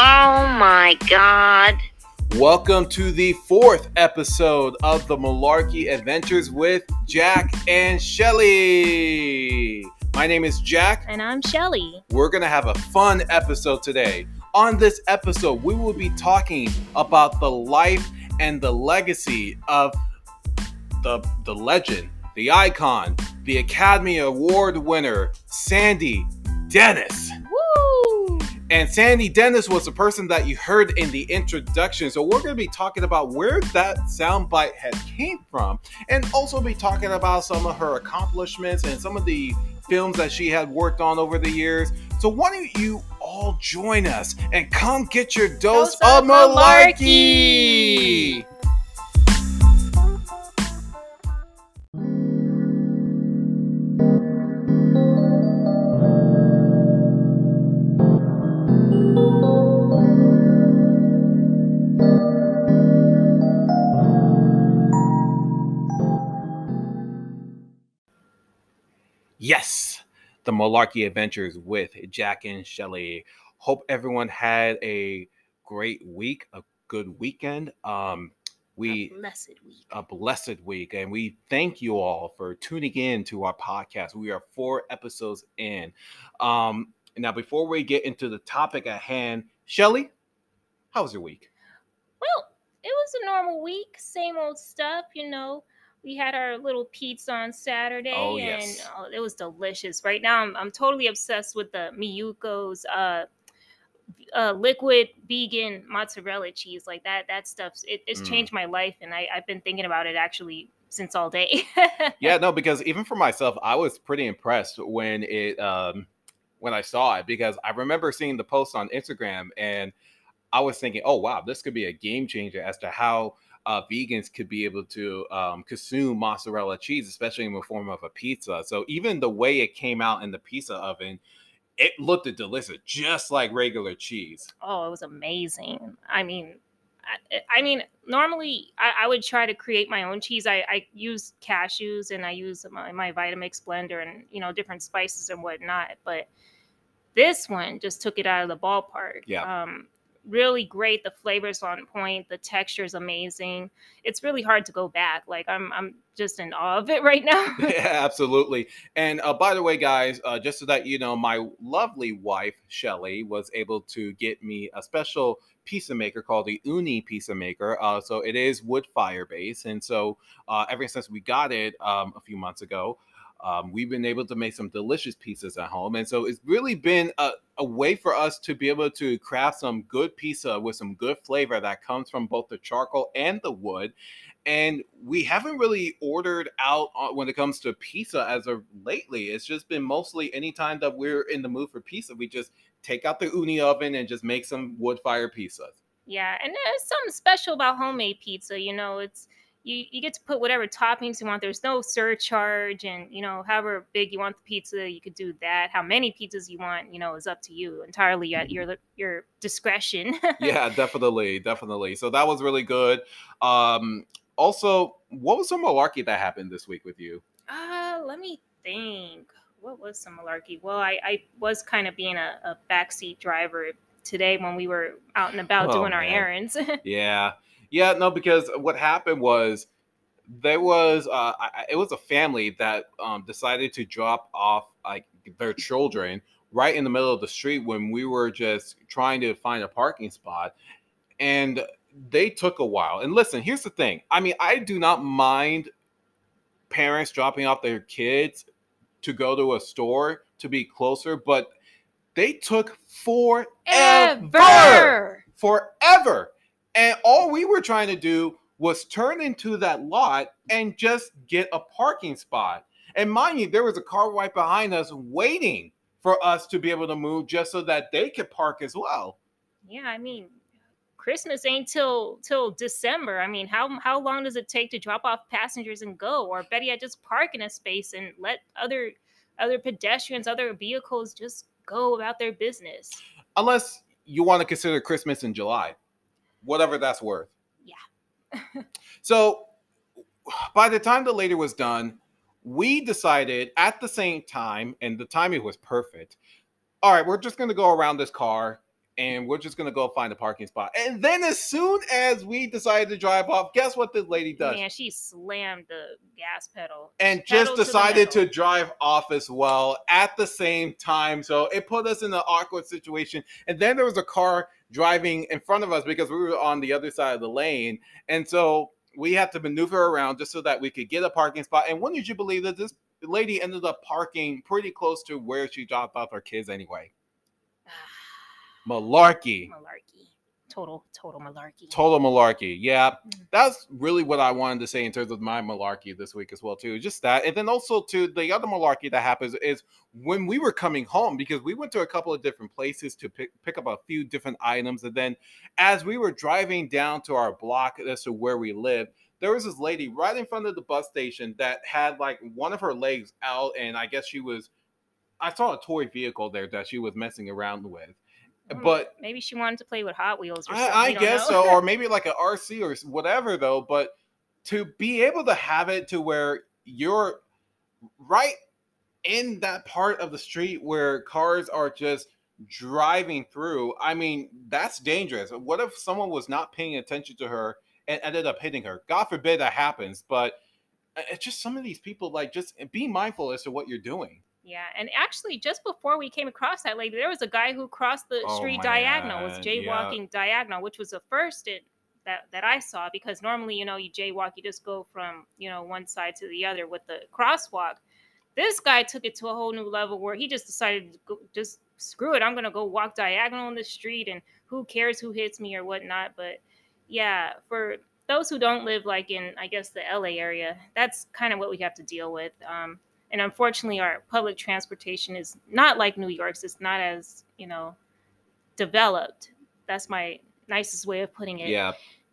Oh my god. Welcome to the fourth episode of the Malarkey Adventures with Jack and Chelly. My name is Jack. And I'm Chelly. We're going to have a fun episode today. On this episode, we will be talking about the life and the legacy of the, the legend, the icon, the Academy Award winner, Sandy Dennis. And Sandy Dennis was the person that you heard in the introduction. So we're going to be talking about where that soundbite had came from, and also be talking about some of her accomplishments and some of the films that she had worked on over the years. So why don't you all join us and come get your dose, Dose of of malarkey. Yes, the Malarkey Adventures with Jack and Chelly. Hope everyone had a great week, a good weekend. Um, we A blessed week. a blessed week, and we thank you all for tuning in to our podcast. We are four episodes in. Um, now, before we get into the topic at hand, Chelly, how was your week? Well, it was a normal week, same old stuff, you know. We had our little pizza on Saturday, Oh, and yes. oh, it was delicious. Right now, I'm, I'm totally obsessed with the Miyoko's uh, uh, liquid vegan mozzarella cheese. Like that, that stuff's it, it's Mm. changed my life, and I, I've been thinking about it actually since all day. yeah no because even for myself i was pretty impressed when it um when i saw it because i remember seeing the post on instagram and i was thinking oh wow this could be a game changer as to how uh, vegans could be able to um, consume mozzarella cheese especially in the form of a pizza so even the way it came out in the pizza oven it looked delicious just like regular cheese oh, it was amazing. I mean, I, I mean, normally I, I would try to create my own cheese. I, I use cashews and I use my, my Vitamix blender and you know different spices and whatnot. But this one just took it out of the ballpark. Yeah. Um, really great. The flavors on point. The texture is amazing. It's really hard to go back. Like I'm I'm just in awe of it right now. yeah, absolutely. And uh, by the way, guys, uh, just so that you know, my lovely wife Chelly was able to get me a special pizza maker called the Ooni Pizza Maker. Uh, so it is wood fire based, and so uh, ever since we got it um, a few months ago. Um, we've been able to make some delicious pizzas at home, and so it's really been a, a way for us to be able to craft some good pizza with some good flavor that comes from both the charcoal and the wood and we haven't really ordered out when it comes to pizza as of lately. It's just been mostly anytime that we're in the mood for pizza, we just take out the Ooni oven and just make some wood fire pizzas. Yeah, and there's something special about homemade pizza. You know, it's you you get to put whatever toppings you want. There's no surcharge, and you know, however big you want the pizza, you could do that. How many pizzas you want, you know, is up to you entirely at your your discretion. yeah, definitely, definitely. So that was really good. Um, also, what was some malarkey that happened this week with you? Uh, let me think. What was some malarkey? Well, I, I was kind of being a, a backseat driver today when we were out and about Oh, doing our man. errands. Yeah, yeah, no, because what happened was there was uh, I, it was a family that um, decided to drop off like their children right in the middle of the street when we were just trying to find a parking spot, and they took a while. And listen, here's the thing: I mean, I do not mind parents dropping off their kids to go to a store to be closer, but they took forever Ever. forever. And all we were trying to do was turn into that lot and just get a parking spot. And mind you, there was a car right behind us waiting for us to be able to move just so that they could park as well. Yeah, I mean, Christmas ain't till till December. I mean, how how long does it take to drop off passengers and go, or better yet, just park in a space and let other other pedestrians, other vehicles just go about their business? Unless you want to consider Christmas in July, whatever that's worth. Yeah. so by the time the later was done, we decided at the same time, and the timing was perfect. All right, we're just going to go around this car and we're just gonna go find a parking spot. And then as soon as we decided to drive off, guess what this lady does? Man, she slammed the gas pedal. and just decided to, metal. drive off as well at the same time. So it put us in an awkward situation. And then there was a car driving in front of us because we were on the other side of the lane. And so we had to maneuver around just so that we could get a parking spot. And wouldn't you believe that this lady ended up parking pretty close to where she dropped off her kids anyway? Ah. Malarkey. malarkey. Total, total malarkey. Total malarkey. Yeah, Mhm. that's really what I wanted to say in terms of my malarkey this week as well too. Just that, and then also to the other malarkey that happens is when we were coming home because we went to a couple of different places to pick pick up a few different items, and then as we were driving down to our block as to where we lived. There was this lady right in front of the bus station that had like one of her legs out, and I guess she was. I saw a toy vehicle there that she was messing around with, But maybe she wanted to play with Hot Wheels or something. I, I guess know. so, or maybe like an RC or whatever, though. But to be able to have it to where you're right in that part of the street where cars are just driving through, I mean, that's dangerous. What if someone was not paying attention to her and ended up hitting her? God forbid that happens, but uh, it's just some of these people like just be mindful as to what you're doing. Yeah, and actually, just before we came across that lady, there was a guy who crossed the Oh street diagonal, was God, yeah. jaywalking diagonal, which was the first it, that that I saw. Because normally, you know, you jaywalk, you just go from you know one side to the other with the crosswalk. This guy took it to a whole new level where he just decided to go, just screw it, I'm gonna go walk diagonal in the street, and who cares who hits me or whatnot. But yeah, for those who don't live like in, I guess, the LA area, that's kind of what we have to deal with. Um, and unfortunately our public transportation is not like new york's. It's not as you know developed. That's my nicest way of putting it. Yeah,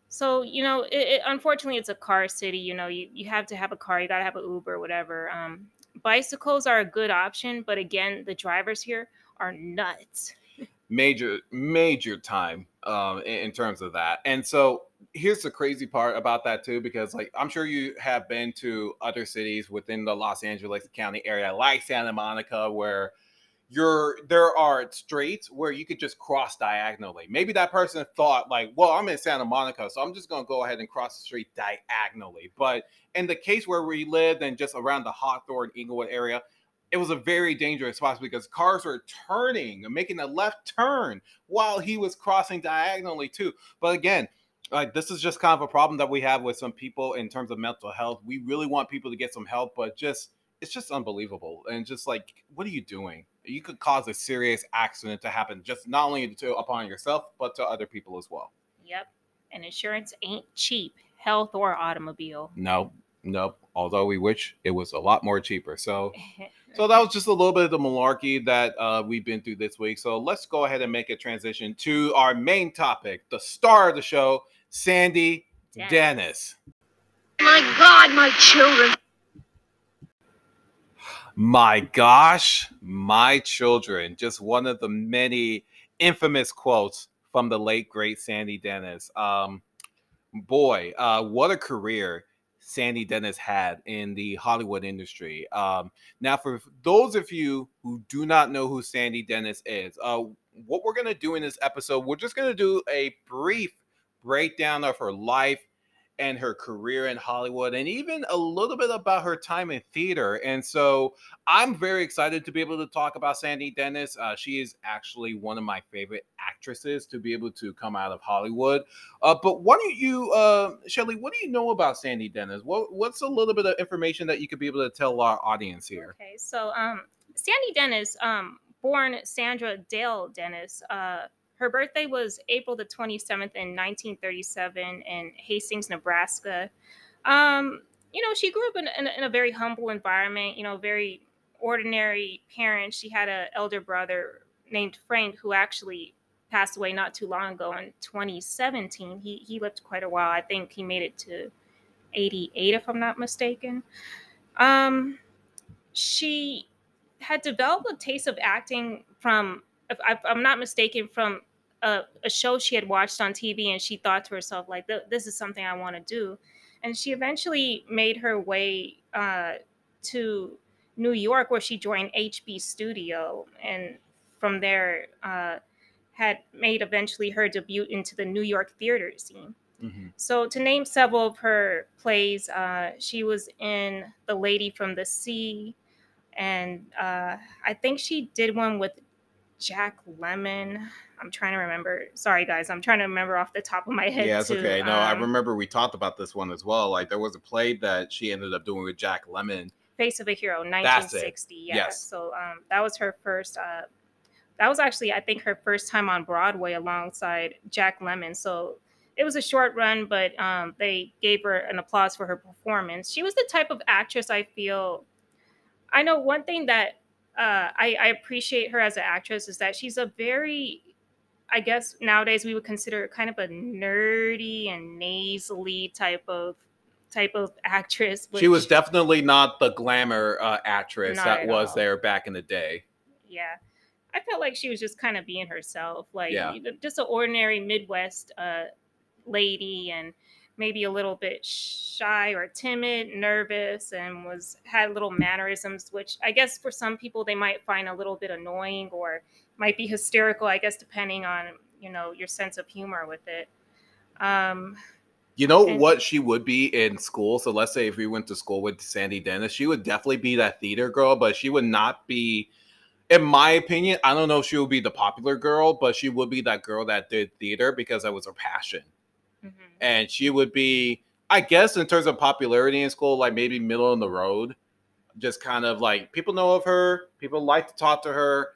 so you know it, it, unfortunately it's a car city you know you, you have to have a car you got to have an uber whatever. Um, bicycles are a good option but again the drivers here are nuts major major time um in, in terms of that. And so here's the crazy part about that too because like i'm sure you have been to other cities within the los angeles county area like santa monica where you're there are streets where you could just cross diagonally. Maybe that person thought like well i'm in santa monica so i'm just going to go ahead and cross the street diagonally. But in the case where we lived and just around the hawthorne inglewood area it was a very dangerous spot because cars were turning and making a left turn while he was crossing diagonally too. But again, like this is just kind of a problem that we have with some people in terms of mental health. We really want people to get some help, but just it's just unbelievable. And just like, what are you doing? You could cause a serious accident to happen just not only to upon yourself, but to other people as well. yep and insurance ain't cheap health or automobile No, no. Although we wish it was a lot more cheaper. So So that was just a little bit of the malarkey that uh, we've been through this week. So let's go ahead and make a transition to our main topic, the star of the show, Sandy Dennis. Dennis. My God, my children. My gosh, my children. Just one of the many infamous quotes from the late great Sandy Dennis. Um, boy, uh, what a career Sandy Dennis had in the Hollywood industry. Um, now, for those of you who do not know who Sandy Dennis is, uh, what we're going to do in this episode, we're just going to do a brief breakdown of her life and her career in Hollywood, and even a little bit about her time in theater. And so I'm very excited to be able to talk about Sandy Dennis. Uh, she is actually one of my favorite actresses to be able to come out of Hollywood. Uh, but why don't you, uh, Chelly, what do you know about Sandy Dennis? What, what's a little bit of information that you could be able to tell our audience here? Okay, so um, Sandy Dennis, um, born Sandra Dale Dennis, uh, her birthday was April the 27th in 1937 in Hastings, Nebraska. Um, you know, she grew up in, in, a- in a very humble environment, you know, very ordinary parents. She had an elder brother named Frank who actually passed away not too long ago in 2017. He, he lived quite a while. I think he made it to 88, if I'm not mistaken. Um, she had developed a taste of acting from, if I'm not mistaken, from a, a show she had watched on TV, and she thought to herself, like, "This is something I want to do." And she eventually made her way uh, to New York, where she joined HB Studio, and from there uh, had made eventually her debut into the New York theater scene. Mhm. So, to name several of her plays, uh, she was in The Lady from the Sea, and uh, I think she did one with Jack Lemmon. I'm trying to remember. Sorry, guys, I'm trying to remember off the top of my head. Yeah, it's too. okay. No, I Um, remember we talked about this one as well. Like there was a play that she ended up doing with Jack Lemmon. Face of a Hero, That's it. 1960. Yeah. Yes. So um, that was her first. Uh, that was actually, I think, her first time on Broadway alongside Jack Lemmon. So it was a short run, but um, they gave her an applause for her performance. She was the type of actress I feel. I know one thing that uh, I, I appreciate her as an actress is that she's a very I guess nowadays we would consider kind of a nerdy and nasally type of type of actress. She was definitely not the glamour uh, actress that was all. there back in the day. yeah i felt like she was just kind of being herself like Yeah. just an ordinary midwest uh, lady and maybe a little bit shy or timid nervous and was had little mannerisms which i guess for some people they might find a little bit annoying or might be hysterical i guess depending on you know your sense of humor with it um You know And- what she would be in school? So let's say if we went to school with Sandy Dennis, she would definitely be that theater girl, but she would not be, in my opinion, I don't know if she would be the popular girl, but she would be that girl that did theater because that was her passion. Mhm. And she would be, I guess, in terms of popularity in school, like maybe middle in the road. Just kind of like people know of her, people like to talk to her,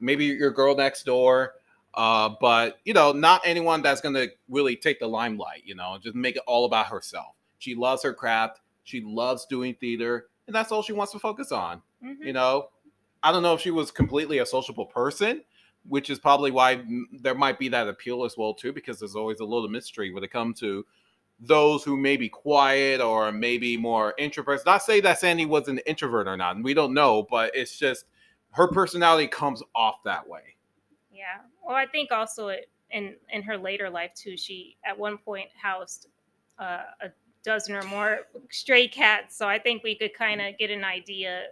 maybe your girl next door. Uh, but you know, not anyone that's gonna really take the limelight, you know, just make it all about herself. She loves her craft, she loves doing theater, and that's all she wants to focus on. Mhm. You know, I don't know if she was completely a sociable person, which is probably why there might be that appeal as well too, because there's always a little mystery when it comes to those who may be quiet or maybe more introverts. Not say that Sandy was an introvert or not, we don't know, but it's just her personality comes off that way. Yeah. Well, I think also it, in in her later life too, she at one point housed uh, a dozen or more stray cats. So I think we could kind of get an idea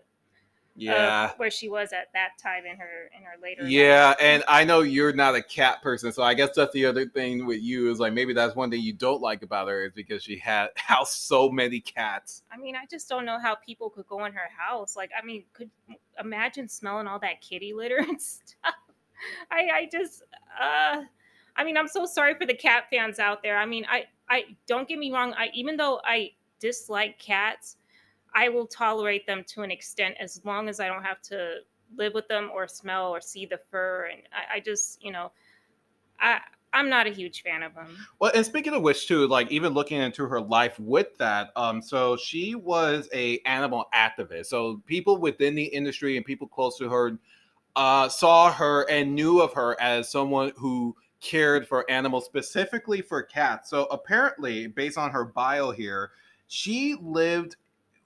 Yeah. where she was at that time in her in her later. Yeah, life. and I know you're not a cat person, so I guess that's the other thing with you is like maybe that's one thing you don't like about her is because she had housed so many cats. I mean, I just don't know how people could go in her house. Like, I mean, could imagine smelling all that kitty litter and stuff. I, I just, uh, I mean, I'm so sorry for the cat fans out there. I mean, I, I don't get me wrong. I even though I dislike cats, I will tolerate them to an extent as long as I don't have to live with them or smell or see the fur. And I, I just, you know, I, I'm not a huge fan of them. Well, and speaking of which, too, like even looking into her life with that, um, so she was a animal activist. So people within the industry and people close to her uh, saw her and knew of her as someone who cared for animals, specifically for cats. So apparently, based on her bio here, she lived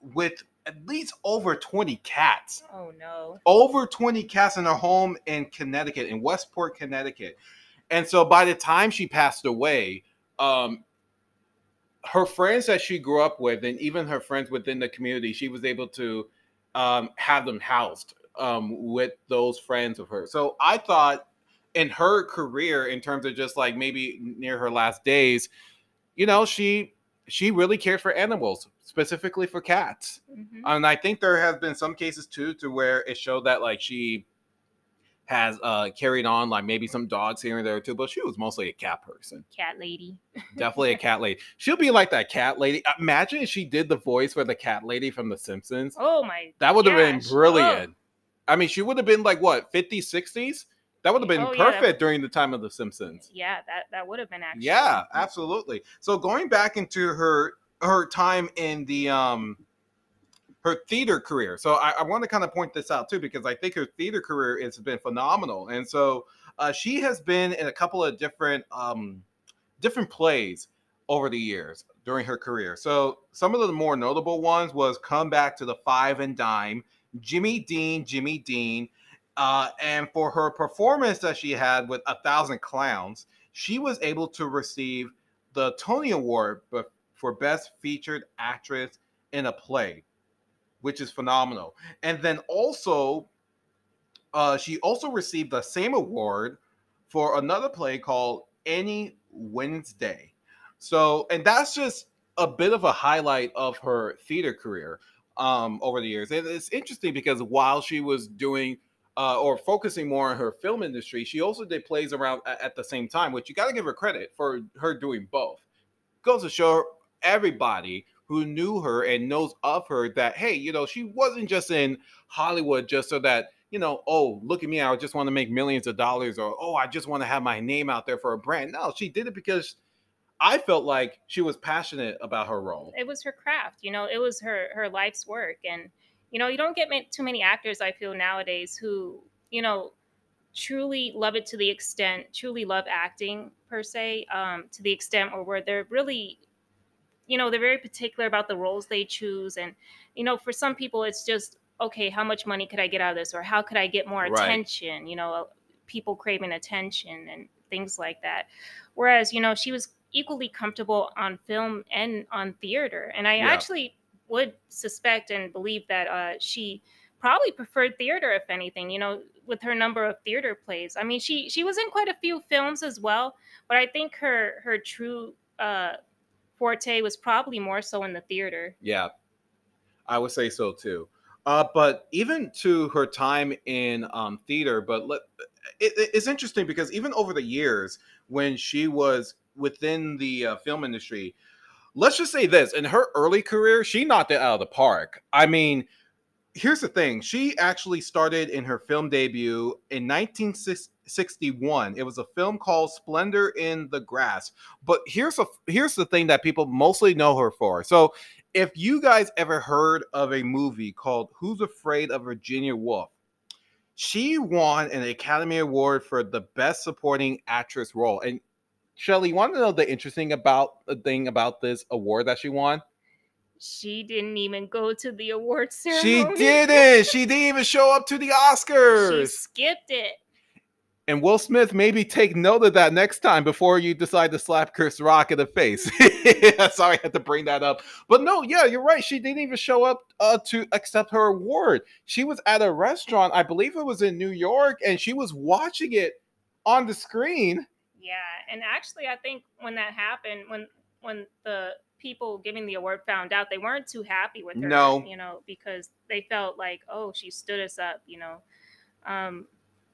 with at least over 20 cats Oh no. over 20 cats in her home in Connecticut, in Westport, Connecticut. And so by the time she passed away, um, her friends that she grew up with, and even her friends within the community, she was able to um, have them housed um, with those friends of hers. So I thought in her career, in terms of just like maybe near her last days, you know, she she really cared for animals, specifically for cats Mhm. and I think there have been some cases too to where it showed that like she has uh carried on like maybe some dogs here and there too, but she was mostly a cat person. Cat lady. Definitely a cat lady. She'll be like that cat lady. Imagine if she did the voice for the cat lady from The Simpsons. Oh my. That would have been gosh. brilliant. I mean, she would have been like what, 50s, 60s? That would have been Oh, yeah, perfect during the time of The Simpsons. Yeah, that that would have been actually. Yeah, absolutely. So going back into her her time in the um her theater career. So I, I want to kind of point this out too because I think her theater career has been phenomenal. And so uh, she has been in a couple of different um different plays over the years during her career. So some of the more notable ones was Come Back to the Five and Dime, Jimmy Dean, Jimmy Dean. Uh, and for her performance that she had with A Thousand Clowns, she was able to receive the Tony Award for Best Featured Actress in a Play, which is phenomenal. And then also, uh, she also received the same award for another play called Any Wednesday. So, and that's just a bit of a highlight of her theater career um, over the years. And it's interesting because while she was doing uh, or focusing more on her film industry, she also did plays around at, at the same time, which you got to give her credit for her doing both. Goes to show everybody who knew her and knows of her that hey, you know, she wasn't just in Hollywood just so that you know, oh, look at me, I just want to make millions of dollars, or oh, I just want to have my name out there for a brand. No, she did it because I felt like she was passionate about her role. It was her craft, you know, it was her her life's work, and you know, you don't get too many actors I feel nowadays who you know truly love it to the extent, truly love acting per se, um, to the extent or where they're really you know they're very particular about the roles they choose. And you know for some people it's just okay how much money could i get out of this? Or how could i get more Right. attention? You know people craving attention and things like that. Whereas you know she was equally comfortable on film and on theater. And i Yeah. actually would suspect and believe that uh, she probably preferred theater if anything you know with her number of theater plays i mean she she was in quite a few films as well but i think her her true uh forte was probably more so in the theater. Yeah, I would say so too. Uh, but even to her time in um, theater, but let, it, it- it's interesting because even over the years when she was within the uh, film industry, let's just say this: in her early career, she knocked it out of the park. I mean, here's the thing: she actually started in her film debut in 1961. It was a film called Splendor in the Grass. But here's a here's the thing that people mostly know her for. So if you guys ever heard of a movie called Who's Afraid of Virginia Woolf, she won an Academy Award for the Best Supporting Actress role. And Chelly, you want to know the interesting about the thing about this award that she won? She didn't even go to the award ceremony. She didn't. She didn't even show up to the Oscars. She skipped it. And Will Smith, maybe take note of that next time before you decide to slap Chris Rock in the face. Sorry, I had to bring that up. But no, yeah, you're right. She didn't even show up uh, to accept her award. She was at a restaurant, I believe it was in New York, and she was watching it on the screen. Yeah, and actually, I think when that happened, when when the people giving the award found out, they weren't too happy with her. No. you know, because they felt like, oh, she stood us up, you know. Um,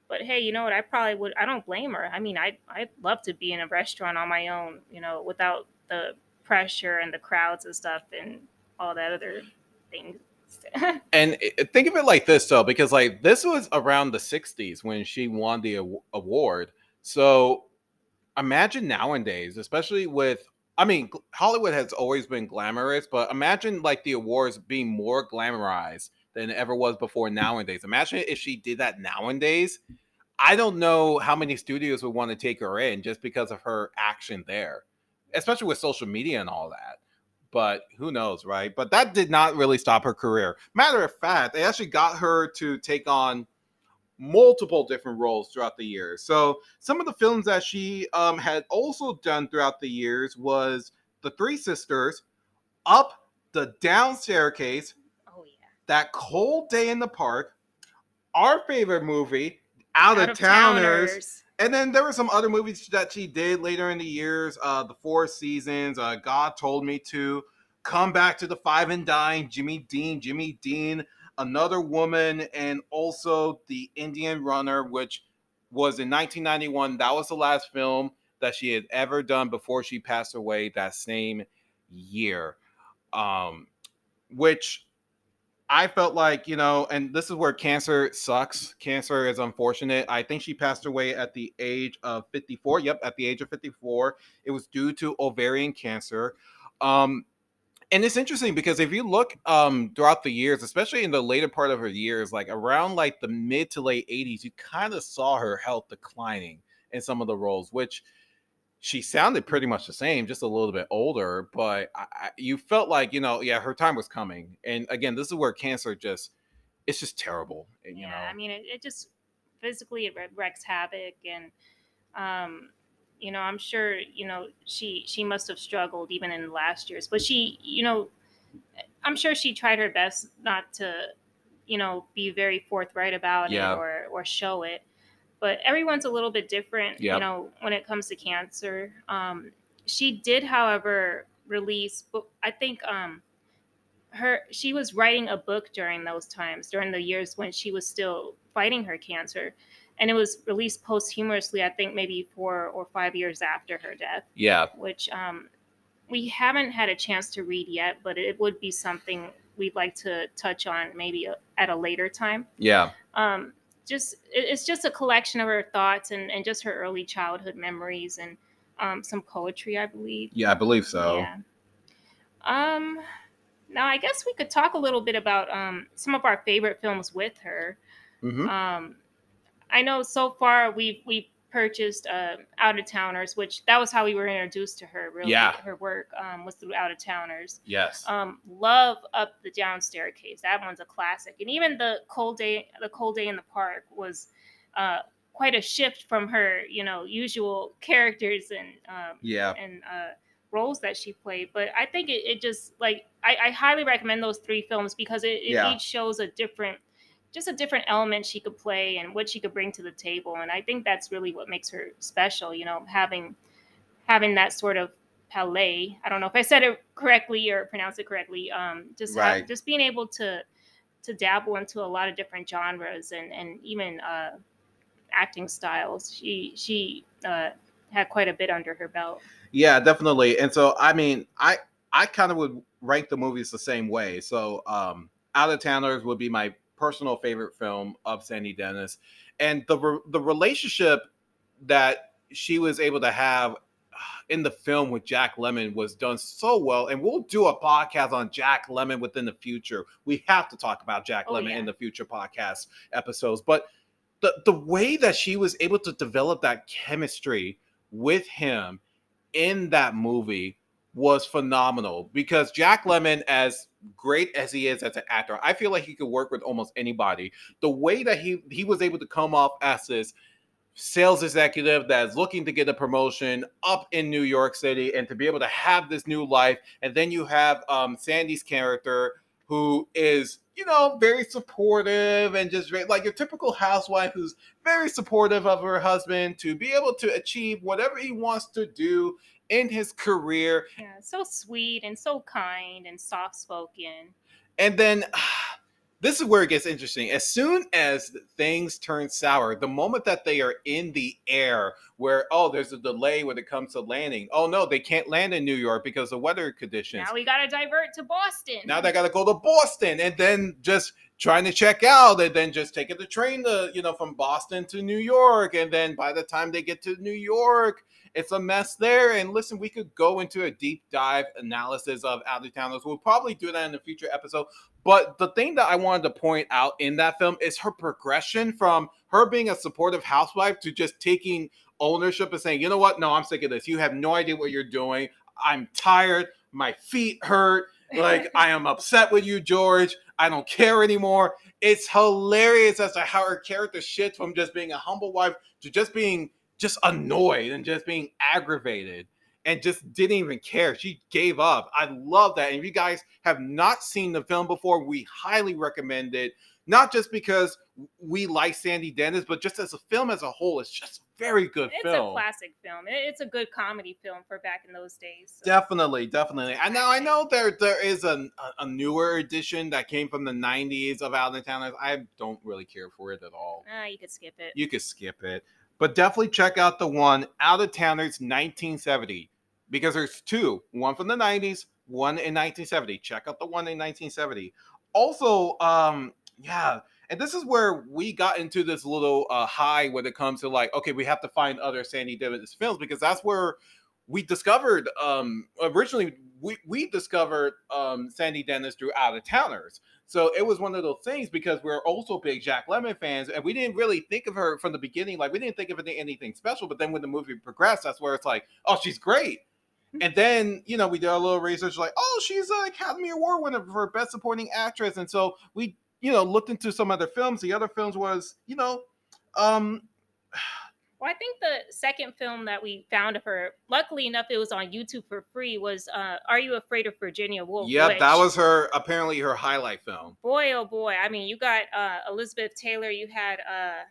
but hey, you know what? I probably would. I don't blame her. I mean, I I'd love to be in a restaurant on my own, you know, without the pressure and the crowds and stuff and all that other things. And think of it like this, though, because like this was around the 60s when she won the award. So imagine nowadays, especially with, I mean, Hollywood has always been glamorous, but imagine like the awards being more glamorized than it ever was before nowadays. Imagine if she did that nowadays. I don't know how many studios would want to take her in just because of her action there, especially with social media and all that but who knows, right? But that did not really stop her career. Matter of fact, they actually got her to take on multiple different roles throughout the years. So some of the films that she um, had also done throughout the years was The Three Sisters, Up the Down Staircase, oh yeah, That Cold Day in the Park, our favorite movie, Out, of, Towners. And then there were some other movies that she did later in the years. Uh, the Four Seasons, uh, God Told Me to, Come Back to the Five and Dime, Jimmy Dean, Jimmy Dean, Another Woman, and also The Indian Runner, which was in 1991. That was the last film that she had ever done before she passed away that same year. Um, which I felt like, you know, and this is where cancer sucks. Cancer is unfortunate. I think she passed away at the age of 54. Yep, at the age of 54. It was due to ovarian cancer. Um, and it's interesting because if you look um throughout the years, especially in the later part of her years, like around like the mid to late 80s, you kind of saw her health declining in some of the roles, which she sounded pretty much the same, just a little bit older. But I, I, you felt like you know, yeah, her time was coming. And again, this is where cancer just it's just terrible. You yeah, know, I mean, it, it just physically it wre- wreaks havoc, and um, you know, I'm sure you know she she must have struggled even in last years, but she, you know, I'm sure she tried her best not to, you know, be very forthright about Yeah. it or or show it. but everyone's a little bit different, you know, when it comes to cancer. Um, she did, however, release, but I think um, her she was writing a book during those times, during the years when she was still fighting her cancer, and it was released posthumously. I think maybe four or five years after her death Yeah. which um, we haven't had a chance to read yet, but it would be something we'd like to touch on maybe a, at a later time. Yeah. Um, just it- it's just a collection of her thoughts and, and just her early childhood memories and um, some poetry, I believe. Yeah, I believe so. Yeah. Um, now I guess we could talk a little bit about um, some of our favorite films with her. hmm Um, I know so far we've we've purchased uh, Out of Towners, which that was how we were introduced to her. Really, Yeah. her work um, was through Out of Towners. Yes. Um, love Up the Down Staircase. That one's a classic, and even the Cold Day, the Cold Day in the Park was uh, quite a shift from her, you know, usual characters and um, yeah. and uh, roles that she played. But I think it, it just like I, I highly recommend those three films because it, it Yeah. each shows a different, just a different element she could play and what she could bring to the table. And I think that's really what makes her special. You know, having having that sort of palette. I don't know if I said it correctly or pronounced it correctly. Um, just have- Right. just being able to to dabble into a lot of different genres and and even uh, acting styles. She she uh, had quite a bit under her belt. Yeah, definitely. And so, I mean, I I kind of would rank the movies the same way. So, um, Out of Towners would be my personal favorite film of Sandy Dennis, and the re- the relationship that she was able to have uh, in the film with Jack Lemmon was done so well. And we'll do a podcast on Jack Lemmon within the future. We have to talk about Jack Oh, Lemmon yeah. in the future podcast episodes, but. The, the way that she was able to develop that chemistry with him in that movie was phenomenal because Jack Lemmon, as great as he is as an actor, I feel like he could work with almost anybody. The way that he he was able to come off as this sales executive that is looking to get a promotion up in New York City and to be able to have this new life, and then you have um, Sandy's character who is you know very supportive and just very, like your typical housewife who's very supportive of her husband to be able to achieve whatever he wants to do in his career. Yeah, so sweet and so kind and soft spoken. And then this is where it gets interesting. As soon as things turn sour, the moment that they are in the air, where oh, there's a delay when it comes to landing. Oh no, they can't land in New York because of weather conditions. Now we got to divert to Boston. Now they got to go to Boston and then just trying to check out and then just taking the train to, you know, from Boston to New York. And then by the time they get to New York, it's a mess there. And listen, we could go into a deep dive analysis of Out of Towners. We'll probably do that in a future episode. But the thing that I wanted to point out in that film is her progression from her being a supportive housewife to just taking ownership and saying, you know what? No, I'm sick of this. You have no idea what you're doing. I'm tired. My feet hurt. Like, I am upset with you, George. I don't care anymore. It's hilarious as to how her character shifts from just being a humble wife to just being just annoyed and just being aggravated and just didn't even care. She gave up. I love that. And if you guys have not seen the film before, we highly recommend it. Not just because we like Sandy Dennis, but just as a film as a whole, it's just very good it's film. It's a classic film. It's a good comedy film for back in those days. so. Definitely, definitely. And now I know there there is a, a newer edition that came from the '90s of Out of Towners. I don't really care for it at all. Ah, you could skip it. You could skip it, but definitely check out the one Out of Towners 1970 because there's two, one from the '90s, one in 1970. Check out the one in 1970. Also, um, yeah. And this is where we got into this little uh, high when it comes to like, okay, we have to find other Sandy Dennis films because that's where we discovered um originally we, we discovered um Sandy Dennis through Out of Towners. So it was one of those things because we're also big Jack Lemmon fans, and we didn't really think of her from the beginning. Like we didn't think of anything special, but then when the movie progressed, that's where it's like, oh, she's great. And then you know we did a little research, like, oh, she's an Academy Award winner for Best Supporting Actress, and so we you know looked into some other films. The other films was you know um Well, I think the second film that we found of her, luckily enough, it was on YouTube for free. Was uh, "Are You Afraid of Virginia Woolf?" Yep, that was her apparently her highlight film. boy, oh boy. I mean, you got uh, Elizabeth Taylor. You had uh,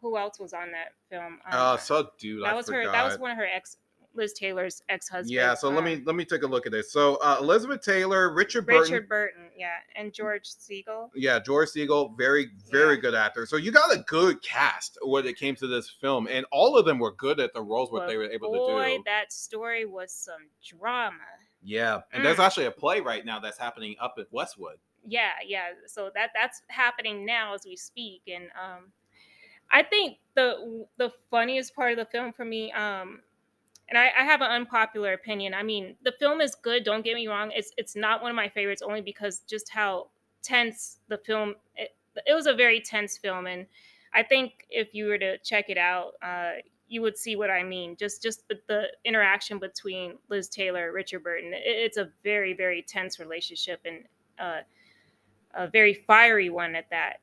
who else was on that film? Um, Uh, so dude, that I was forgot. her. That was one of her ex, Liz Taylor's ex-husband. Yeah, so let um, me let me take a look at this. So uh, Elizabeth Taylor, Richard Burton, Richard Burton, yeah, and George Segal. yeah, George Segal, very very Yeah. good actor. So you got a good cast when it came to this film, and all of them were good at the roles what they were able boy, to do. that story was some drama. Yeah, and there's Mm. actually a play right now that's happening up at Westwood. yeah yeah so that that's happening now as we speak and um i think the the funniest part of the film for me um and I, I have an unpopular opinion i mean the film is good don't get me wrong it's it's not one of my favorites only because just how tense the film it, it was a very tense film and i think if you were to check it out uh you would see what I mean. Just just the, the interaction between Liz Taylor, and Richard Burton. It, it's a very very tense relationship and uh, a very fiery one at that.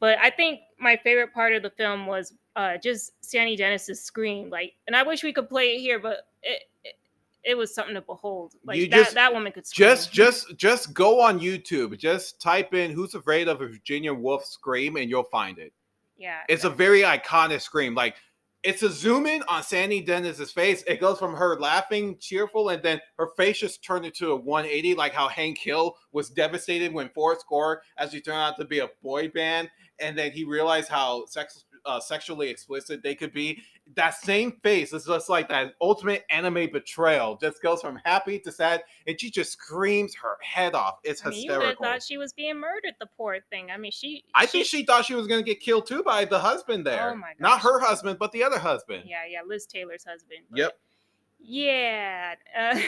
But I think my favorite part of the film was uh, just Sandy Dennis's scream. Like, and I wish we could play it here, but it it, it was something to behold. Like You that just- that woman could scream. Just just just go on YouTube. Just type in "Who's Afraid of a Virginia Woolf Scream" and you'll find it. yeah. It's a very iconic scream. Like it's a zoom in on Sandy Dennis's face. It goes from her laughing, cheerful, and then her face just turned into a 180, like how Hank Hill was devastated when Forrest Gore he turned out to be a boy band, and then he realized how sex, uh, sexually explicit they could be. That same face is just like that ultimate anime betrayal. Just goes from happy to sad, and she just screams her head off. It's I mean, you would have hysterical. thought she was being murdered. The poor thing. I mean, she. I think she thought she was going to get killed too by the husband there. Oh my Not her husband, but the other husband. Yeah, yeah, Liz Taylor's husband. Yep. Yeah. Uh,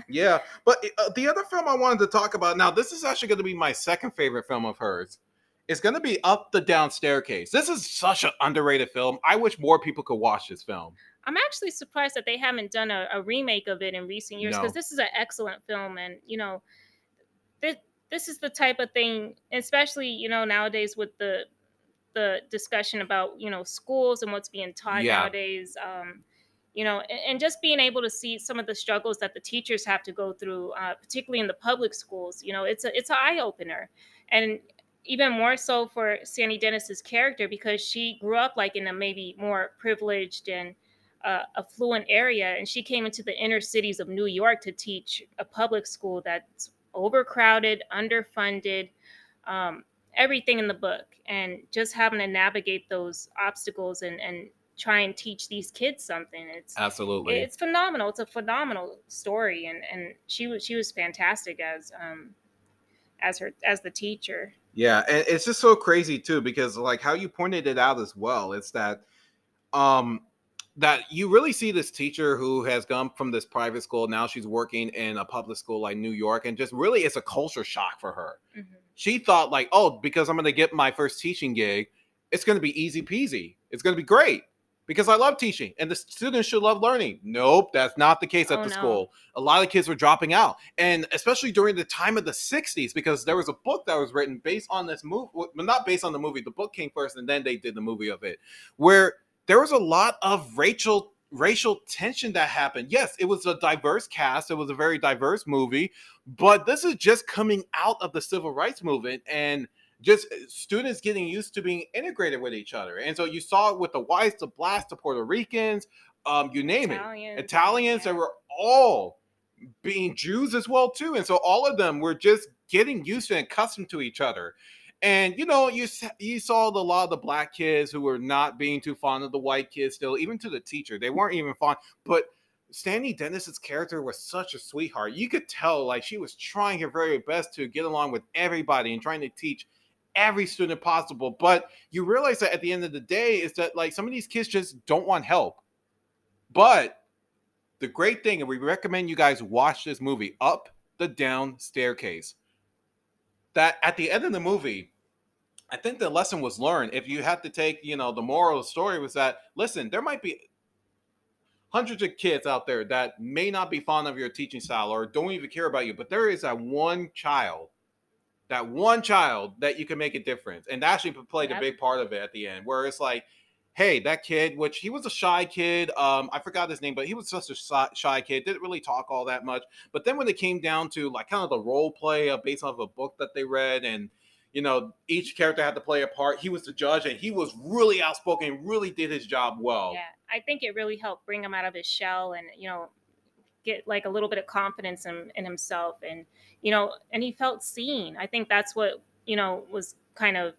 Yeah. But uh, the other film I wanted to talk about now, this is actually going to be my second favorite film of hers. It's going to be Up the Down Staircase. This is such an underrated film. I wish more people could watch this film. I'm actually surprised that they haven't done a, a remake of it in recent years because No. this is an excellent film, and you know, this this is the type of thing, especially you know nowadays with the the discussion about you know schools and what's being taught Yeah. nowadays. Um, you know, and, and just being able to see some of the struggles that the teachers have to go through, uh, particularly in the public schools. You know, it's a it's an eye opener, and even more so for Sandy Dennis's character because she grew up like in a maybe more privileged and uh, affluent area, and she came into the inner cities of New York to teach a public school that's overcrowded, underfunded, um, everything in the book, and just having to navigate those obstacles and and try and teach these kids something. It's Absolutely. it's phenomenal. It's a phenomenal story, and and she was she was fantastic as um as her as the teacher. Yeah, and it's just so crazy too because like how you pointed it out as well, it's that um that you really see this teacher who has gone from this private school now she's working in a public school like New York and just really it's a culture shock for her. Mhm. She thought like, "Oh, because I'm going to get my first teaching gig, it's going to be easy peasy. It's going to be great." Because I love teaching and the students should love learning. Nope, that's not the case at Oh, the no. school. A lot of kids were dropping out. And especially during the time of the 60s, because there was a book that was written based on this movie, well, not based on the movie. The book came first and then they did the movie of it, where there was a lot of racial racial tension that happened. Yes, it was a diverse cast, it was a very diverse movie, but this is just coming out of the civil rights movement and just uh, students getting used to being integrated with each other. And so you saw it with the whites, the blacks, the Puerto Ricans, um, you name it. Italians, Italians, yeah. they were all being Jews as well too, and so all of them were just getting used to and accustomed to each other. And you know, you you saw the, a lot of the black kids who were not being too fond of the white kids still, even to the teacher, they weren't even fond. But Stanley Dennis's character was such a sweetheart. You could tell, like she was trying her very best to get along with everybody and trying to teach every student possible. But you realize that at the end of the day, is that like some of these kids just don't want help. But the great thing, and we recommend you guys watch this movie, Up the Down Staircase. That at the end of the movie, I think the lesson was learned. If you had to take, you know, the moral of the story was that listen, there might be hundreds of kids out there that may not be fond of your teaching style or don't even care about you, but there is that one child, that one child that you can make a difference. And that actually played a big part of it at the end, where it's like, hey, that kid, which he was a shy kid. Um, I forgot his name, but he was such a shy, shy kid, didn't really talk all that much. But then when it came down to like kind of the role play uh, based off of a book that they read and you know, each character had to play a part. He was the judge, and he was really outspoken, really did his job well. Yeah, I think it really helped bring him out of his shell and, you know, get like a little bit of confidence in, in himself. And, you know, and he felt seen. I think that's what, you know, was kind of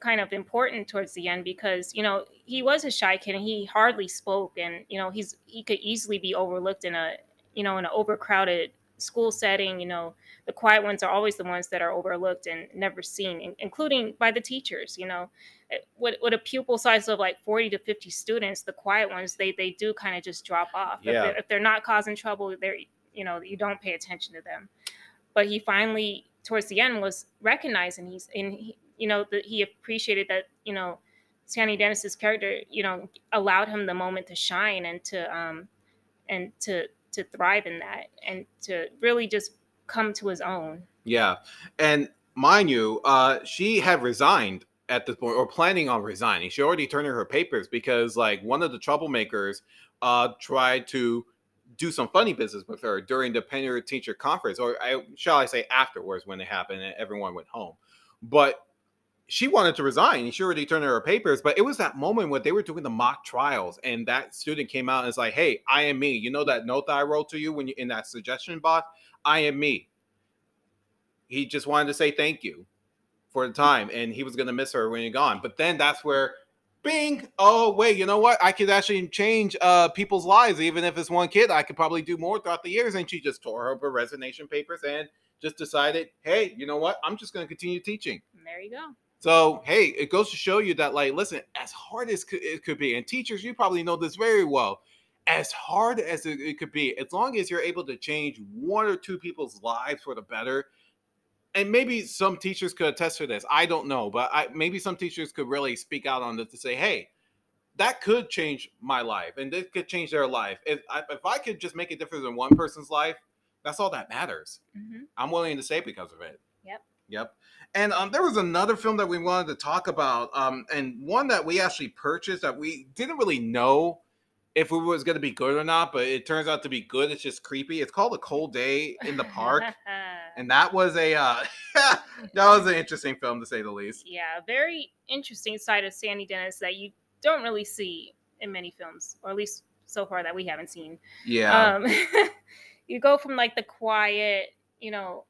kind of important towards the end because you know he was a shy kid and he hardly spoke and you know he's he could easily be overlooked in a you know in an overcrowded school setting you know the quiet ones are always the ones that are overlooked and never seen including by the teachers you know. Eh, with, with a pupil size of like 40 to 50 students the quiet ones they they do kind of just drop off. Yeah. if, they're, if they're not causing trouble they're you know you don't pay attention to them. But he finally towards the end was recognized and he's and he, you know that he appreciated that you know Sandy Dennis's character you know allowed him the moment to shine and to um and to to thrive in that and to really just come to his own Yeah, and mind you, uh, she had resigned at this point, or planning on resigning. She already turned in her papers because, like, one of the troublemakers uh, tried to do some funny business with her during the parent teacher conference, or I, shall I say, afterwards when it happened and everyone went home. But she wanted to resign. She already turned in her papers, but it was that moment when they were doing the mock trials, and that student came out and was like, "Hey, I am me." You know that note that I wrote to you when you in that suggestion box? I am me. He just wanted to say thank you for the time and he was to miss her when you're gone. But then that's where bing oh wait you know what? I could actually change uh people's lives even if it's one kid. I could probably do more throughout the years. And she just tore up her resignation papers and just decided hey you know what? I'm just going to continue teaching. There you go so hey it goes to show you that like listen as hard as it could be and teachers you probably know this very well as hard as it, could be as long as you're able to change one or two people's lives for the better and maybe some teachers could attest to this. I don't know, but I, maybe some teachers could really speak out on this to say, "Hey, that could change my life, and this could change their life. If I, if I could just make a difference in one person's life, that's all that matters. hmm I'm willing to say because of it." Yep. Yep. And um, there was another film that we wanted to talk about, um, and one that we actually purchased that we didn't really know if it was going to be good or not, but it turns out to be good. It's just creepy. It's called A Cold Day in the Park. and that was a uh, that was an interesting film to say the least. yeah, very interesting side of Sandy Dennis that you don't really see in many films, or at least so far that we haven't seen. Yeah, Um, you go from like the quiet, you know,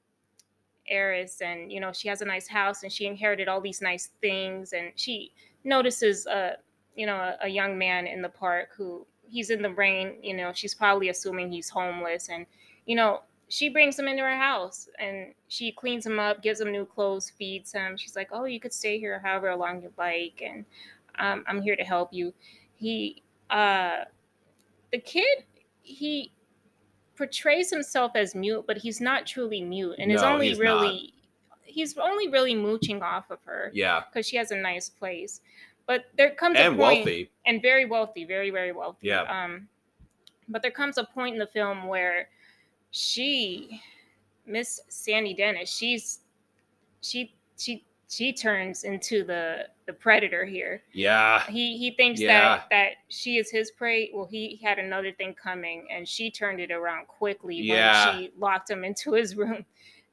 heiress, and you know she has a nice house, and she inherited all these nice things, and she notices a, you know, a, a young man in the park who he's in the rain. You know, she's probably assuming he's homeless, and you know. She brings him into her house and she cleans him up, gives him new clothes, feeds him. She's like, "Oh, you could stay here however long you like, and um, I'm here to help you." He, uh, the kid, he portrays himself as mute, but he's not truly mute, and is only he's really he's only really mooching off of her yeah, because she has a nice place. But there comes a and point, wealthy. and very wealthy, very very wealthy. Yeah. Um, but there comes a point in the film where she, Miss Sandy Dennis, she's she she she turns into the the predator here Yeah, he he thinks Yeah. that that she is his prey well he had another thing coming and she turned it around quickly Yeah. when she locked him into his room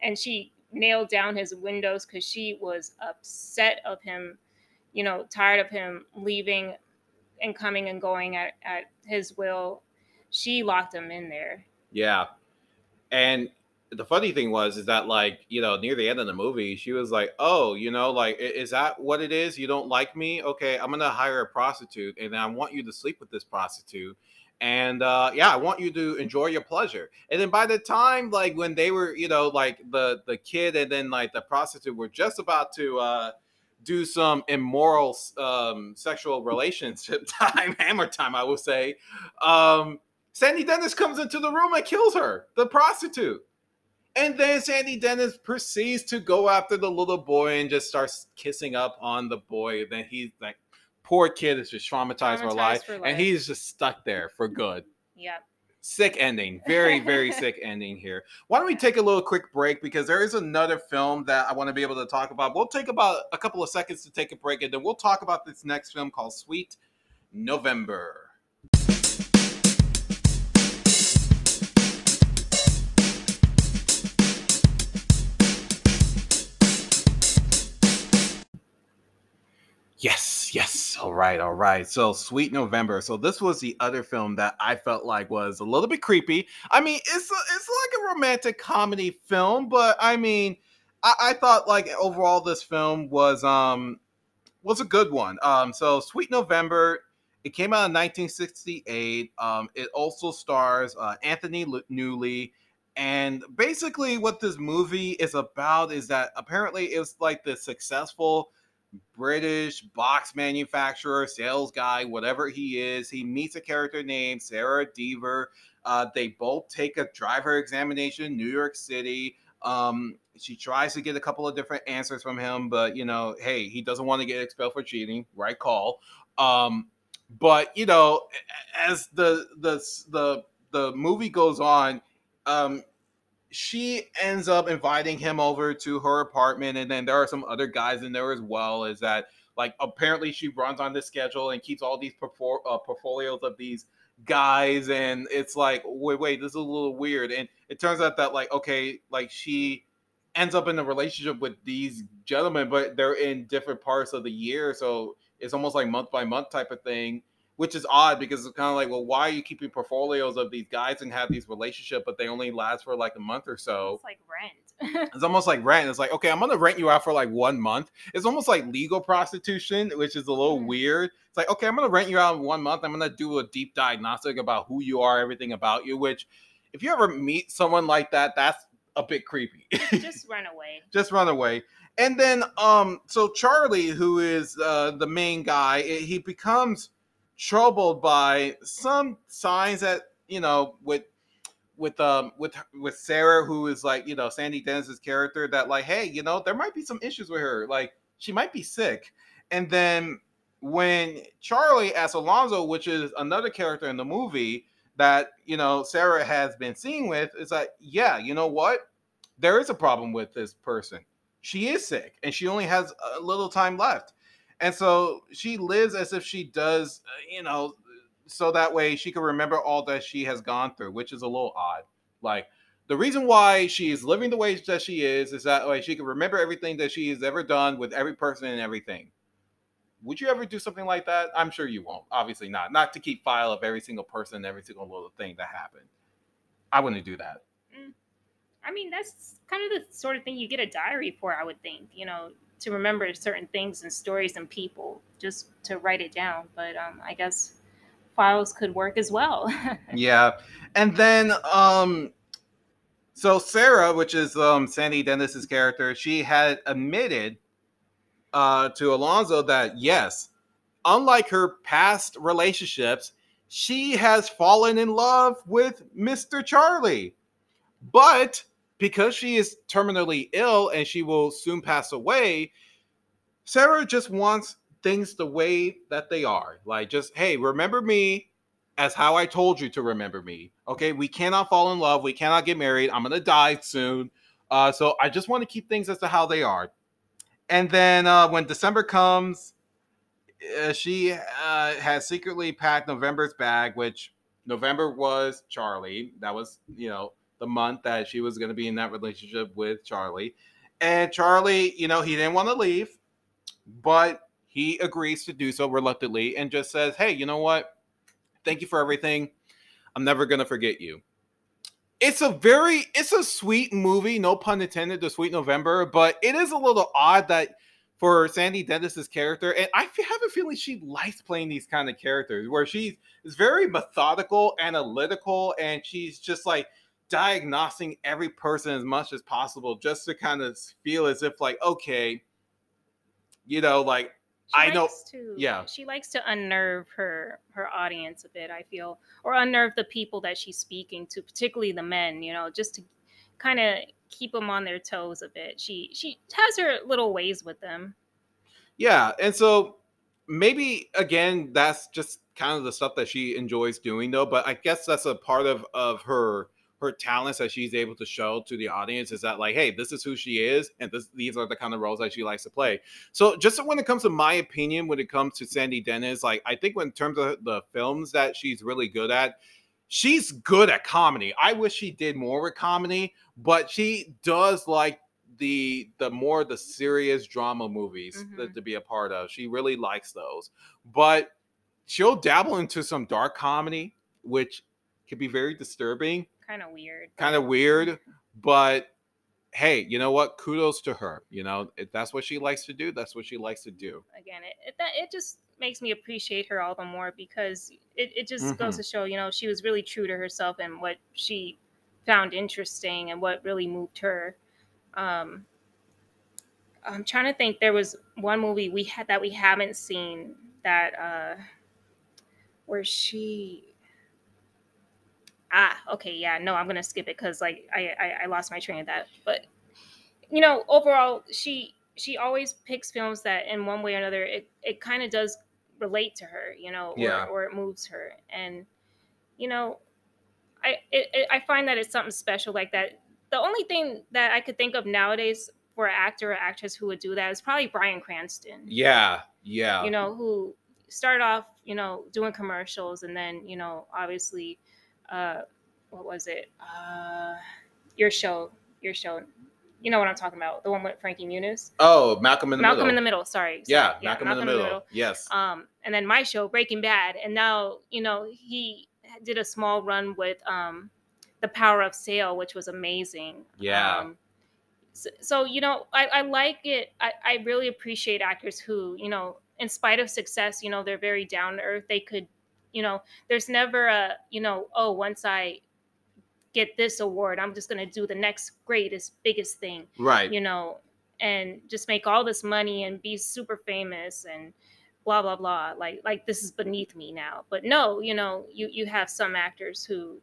and she nailed down his windows because she was upset of him you know tired of him leaving and coming and going at, at his will she locked him in there yeah. And the funny thing was is that like you know near the end of the movie she was like oh you know like is that what it is? You don't like me? Okay i'm gonna hire a prostitute and i want you to sleep with this prostitute and uh yeah i want you to enjoy your pleasure. And then by the time like when they were you know like the the kid and then like the prostitute were just about to uh do some immoral um sexual relationship time hammer time i will say um sandy dennis comes into the room and kills her the prostitute and then Sandy Dennis proceeds to go after the little boy and just starts kissing up on the boy. Then he's like, poor kid is just traumatized, for life, for life. and he's just stuck there for good. yeah Sick ending, very very sick ending here. Why don't we take a little quick break because there is another film that I want to be able to talk about. We'll take about a couple of seconds to take a break, and then we'll talk about this next film called Sweet November. All right, all right. So, Sweet November. So, this was the other film that I felt like was a little bit creepy. I mean, it's a, it's like a romantic comedy film, but I mean, I, I thought like overall this film was um was a good one. Um, so Sweet November. It came out in 1968. Um, it also stars uh, Anthony L- Newley. And basically, what this movie is about is that apparently it's like the successful British box manufacturer, sales guy, whatever he is. He meets a character named Sarah Deaver. Uh, they both take a driver examination in New York City. Um, she tries to get a couple of different answers from him, but you know, hey, he doesn't want to get expelled for cheating. Right call. Um, but you know, as the the the the movie goes on, um, she ends up inviting him over to her apartment, and then there are some other guys in there as well. Is that like apparently she runs on this schedule and keeps all these portfo- uh, portfolios of these guys, and it's like, wait, wait, this is a little weird. And it turns out that like, okay, like she ends up in a relationship with these gentlemen, but they're in different parts of the year, so it's almost like month by month type of thing which is odd because it's kind of like, well, why are you keeping portfolios of these guys and have these relationships, but they only last for like a month or so? It's like rent. it's almost like rent. It's like, okay, I'm gonna rent you out for like one month. It's almost like legal prostitution, which is a little weird. It's like, okay, I'm gonna rent you out in one month. I'm gonna do a deep diagnostic about who you are, everything about you. Which, if you ever meet someone like that, that's a bit creepy. Just run away. just run away. And then, um, so Charlie, who is uh, the main guy, eh, he becomes troubled by some signs that you know with with um with with Sarah, who is like you know Sandy Dennis's character, that like, hey, you know, there might be some issues with her, like she might be sick. And then when Charlie as Alonzo, which is another character in the movie that you know Sarah has been seeing with, is like, yeah, you know what? There is a problem with this person. She is sick, and she only has a little time left, and so she lives as if she does, uh, you know, so that way she can remember all that she has gone through, which is a little odd. Like the reason why she is living the way that she is is that way she can remember everything that she has ever done with every person and everything. Would you ever do something like that? I'm sure you won't. Obviously not. Not to keep file of every single person and every single little thing that happened. I wouldn't do that. I mean, that's kind of the sort of thing you get a diary for, I would think, you know, to remember certain things and stories and people, just to write it down. But um, I guess files could work as well. yeah and then um so sarah which is um sandy dennis's character she had admitted uh to alonzo that yes unlike her past relationships she has fallen in love with mr charlie but because she is terminally ill and she will soon pass away sarah just wants things the way that they are like just hey remember me as how I told you to remember me. Okay, we cannot fall in love. We cannot get married. I'm gonna die soon. Uh, so I just want to keep things as to how they are. And then uh, when December comes, uh, she uh, has secretly packed November's bag, which November was Charlie. That was, you know, the month that she was going to be in that relationship with Charlie. And Charlie, you know, he didn't want to leave, but he agrees to do so reluctantly and just says, hey, you know what? Thank you for everything. I'm never gonna forget you. It's a very, it's a sweet movie, no pun intended, the Sweet November, but it is a little odd that for Sandy Dennis's character, and I have a feeling she likes playing these kind of characters where she's very methodical, analytical, and she's just like diagnosing every person as much as possible just to kind of feel as if like, okay, you know, like She I know- To, yeah. She likes to unnerve her her audience a bit. I feel, or unnerve the people that she's speaking to, particularly the men. You know, just to kind of keep them on their toes a bit. She she has her little ways with them. Yeah, and so maybe again that's just kind of the stuff that she enjoys doing though, but I guess that's a part of of her her talents that she's able to show to the audience is that like hey this is who she is and this these are the kind of roles that she likes to play so just when it comes to my opinion when it comes to sandy dennis like i think when in terms of the films that she's really good at she's good at comedy i wish she did more with comedy but she does like the the more the serious drama movies to, Mhm. to be a part of. She really likes those, but she'll dabble into some dark comedy, which can be very disturbing, Kind of weird. kind of weird. But hey, you know what? Kudos to her. You know, if that's what she likes to do, that's what she likes to do. again it, it that it just makes me appreciate her all the more because it, it just goes Mhm. to show you know she was really true to herself and what she found interesting and what really moved her um i'm trying to think there was one movie we had that we haven't seen that uh where she ah okay yeah no i'm gonna skip it because like I, I i lost my train of that but you know overall she she always picks films that in one way or another it, it kind of does relate to her you know or, Yeah. or it moves her and you know i it, it, i find that it's something special like that the only thing that i could think of nowadays for an actor or actress who would do that is probably Bryan Cranston Yeah, yeah. you know, who started off, you know, doing commercials and then, you know, obviously, uh, what was it? Uh, your show, your show. You know what I'm talking about? The one with Frankie Muniz. Oh, Malcolm in the Malcolm Middle. in the Middle. Sorry. yeah, sorry. Malcolm, in the Middle. Yes. Um, and then my show, Breaking Bad, and now you know he did a small run with um, The Power of Sale, which was amazing. Yeah. Um, so, so you know, I, I like it. I, I really appreciate actors who you know, in spite of success, you know, they're very down to earth. They could, you know, there's never a you know, oh, once I get this award, I'm just gonna do the next greatest, biggest thing right. you know, and just make all this money and be super famous and blah blah blah. Like like this is beneath me now. But no, you know, you you have some actors who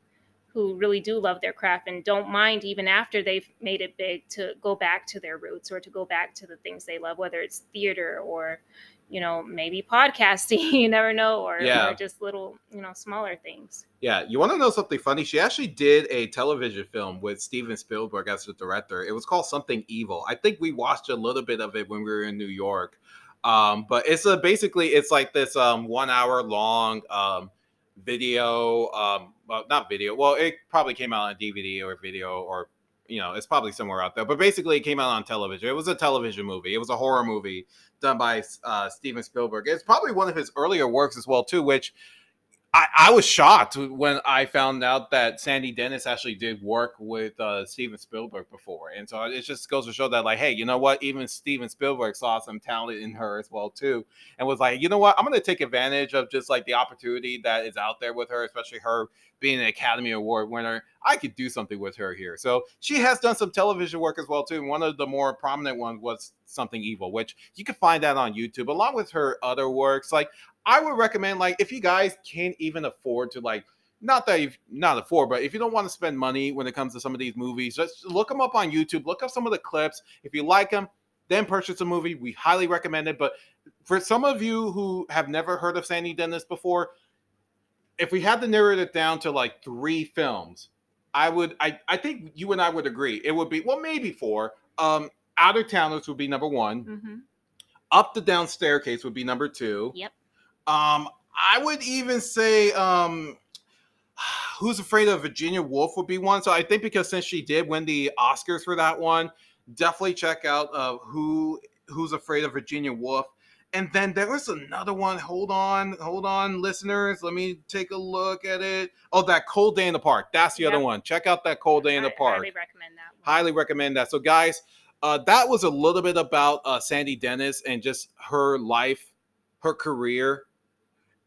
who really do love their craft and don't mind even after they've made it big to go back to their roots or to go back to the things they love, whether it's theater or you know maybe podcasting you never know or, Yeah. or just little you know smaller things Yeah, you want to know something funny? She actually did a television film with Steven Spielberg as the director. It was called Something Evil. I think we watched a little bit of it when we were in New York. Um, but it's a basically it's like this um one hour long um video um well not video well it probably came out on DVD or video or you know it's probably somewhere out there but basically it came out on television. It was a television movie. It was a horror movie done by uh, Steven Spielberg. It's probably one of his earlier works as well too which I, I was shocked when I found out that Sandy Dennis actually did work with uh, Steven Spielberg before, and so it just goes to show that, like, hey, you know what? Even Steven Spielberg saw some talent in her as well too, and was like, you know what? I'm going to take advantage of just like the opportunity that is out there with her, especially her being an Academy Award winner. I could do something with her here. So she has done some television work as well too. And one of the more prominent ones was Something Evil, which you can find that on YouTube, along with her other works. Like I would recommend, like, if you guys can't even afford to, like, not that you've not afford, but if you don't want to spend money when it comes to some of these movies, just look them up on YouTube. Look up some of the clips. If you like them, then purchase a movie. We highly recommend it. But for some of you who have never heard of Sandy Dennis before, if we had to narrow it down to like three films, I would, I, I think you and I would agree. It would be well, maybe four. Um, Out of Towners would be number one. mm-hmm. Up the Down Staircase would be number two. Yep. Um, I would even say um Who's Afraid of Virginia Woolf would be one. So I think because since she did win the Oscars for that one, definitely check out uh who Who's Afraid of Virginia Woolf. And then there was another one. Hold on, hold on, listeners. Let me take a look at it. Oh, that Cold Day in the Park. That's the other one. Check out that Cold Day in the Park highly recommend that one. highly recommend that. So, guys, uh, that was a little bit about uh, Sandy Dennis and just her life, her career,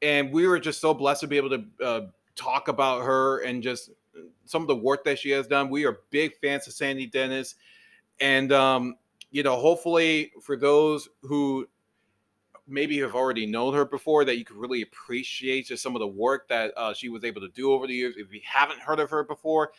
and we were just so blessed to be able to uh, talk about her and just some of the work that she has done. We are big fans of Sandy Dennis, and um, you know, hopefully for those who maybe have already known her before that you could really appreciate just some of the work that uh, she was able to do over the years if you haven't heard of her before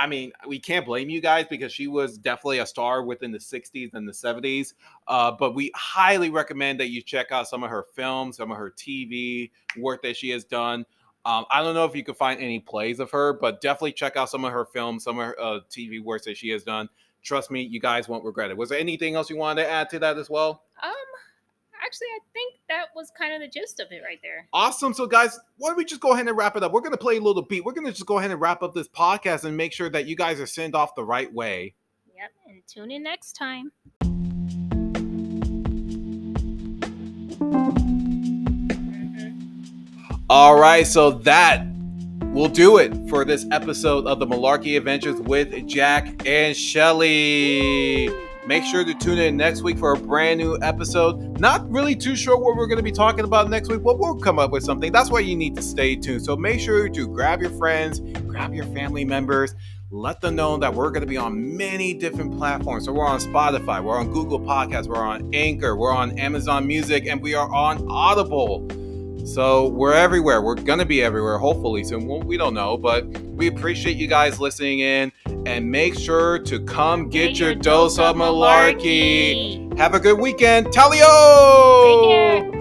I mean, we can't blame you guys because she was definitely a star within the 60s and the 70s. Uh, but we highly recommend that you check out some of her films, some of her TV work that she has done. Um, I don't know if you can find any plays of her, but definitely check out some of her films, some of her uh, TV works that she has done. Trust me, you guys won't regret it. Was there anything else you wanted to add to that as well? Um, actually, I think that was kind of the gist of it right there. Awesome. So, guys, why don't we just go ahead and wrap it up? We're going to play a little beat. We're going to just go ahead and wrap up this podcast and make sure that you guys are sent off the right way. Yep, and tune in next time. All right, so that will do it for this episode of the Malarkey Adventures with Jack and Chelly. Make sure to tune in next week for a brand new episode. Not really too sure what we're going to be talking about next week, but we'll come up with something. That's why you need to stay tuned. So make sure to grab your friends, grab your family members, let them know that we're going to be on many different platforms. So we're on Spotify, we're on Google Podcasts, we're on Anchor, we're on Amazon Music, and we are on Audible. So we're everywhere. We're gonna be everywhere, hopefully soon. Well, we don't know, but we appreciate you guys listening in. And make sure to come get, your, dose of malarkey. Have a good weekend. Talio!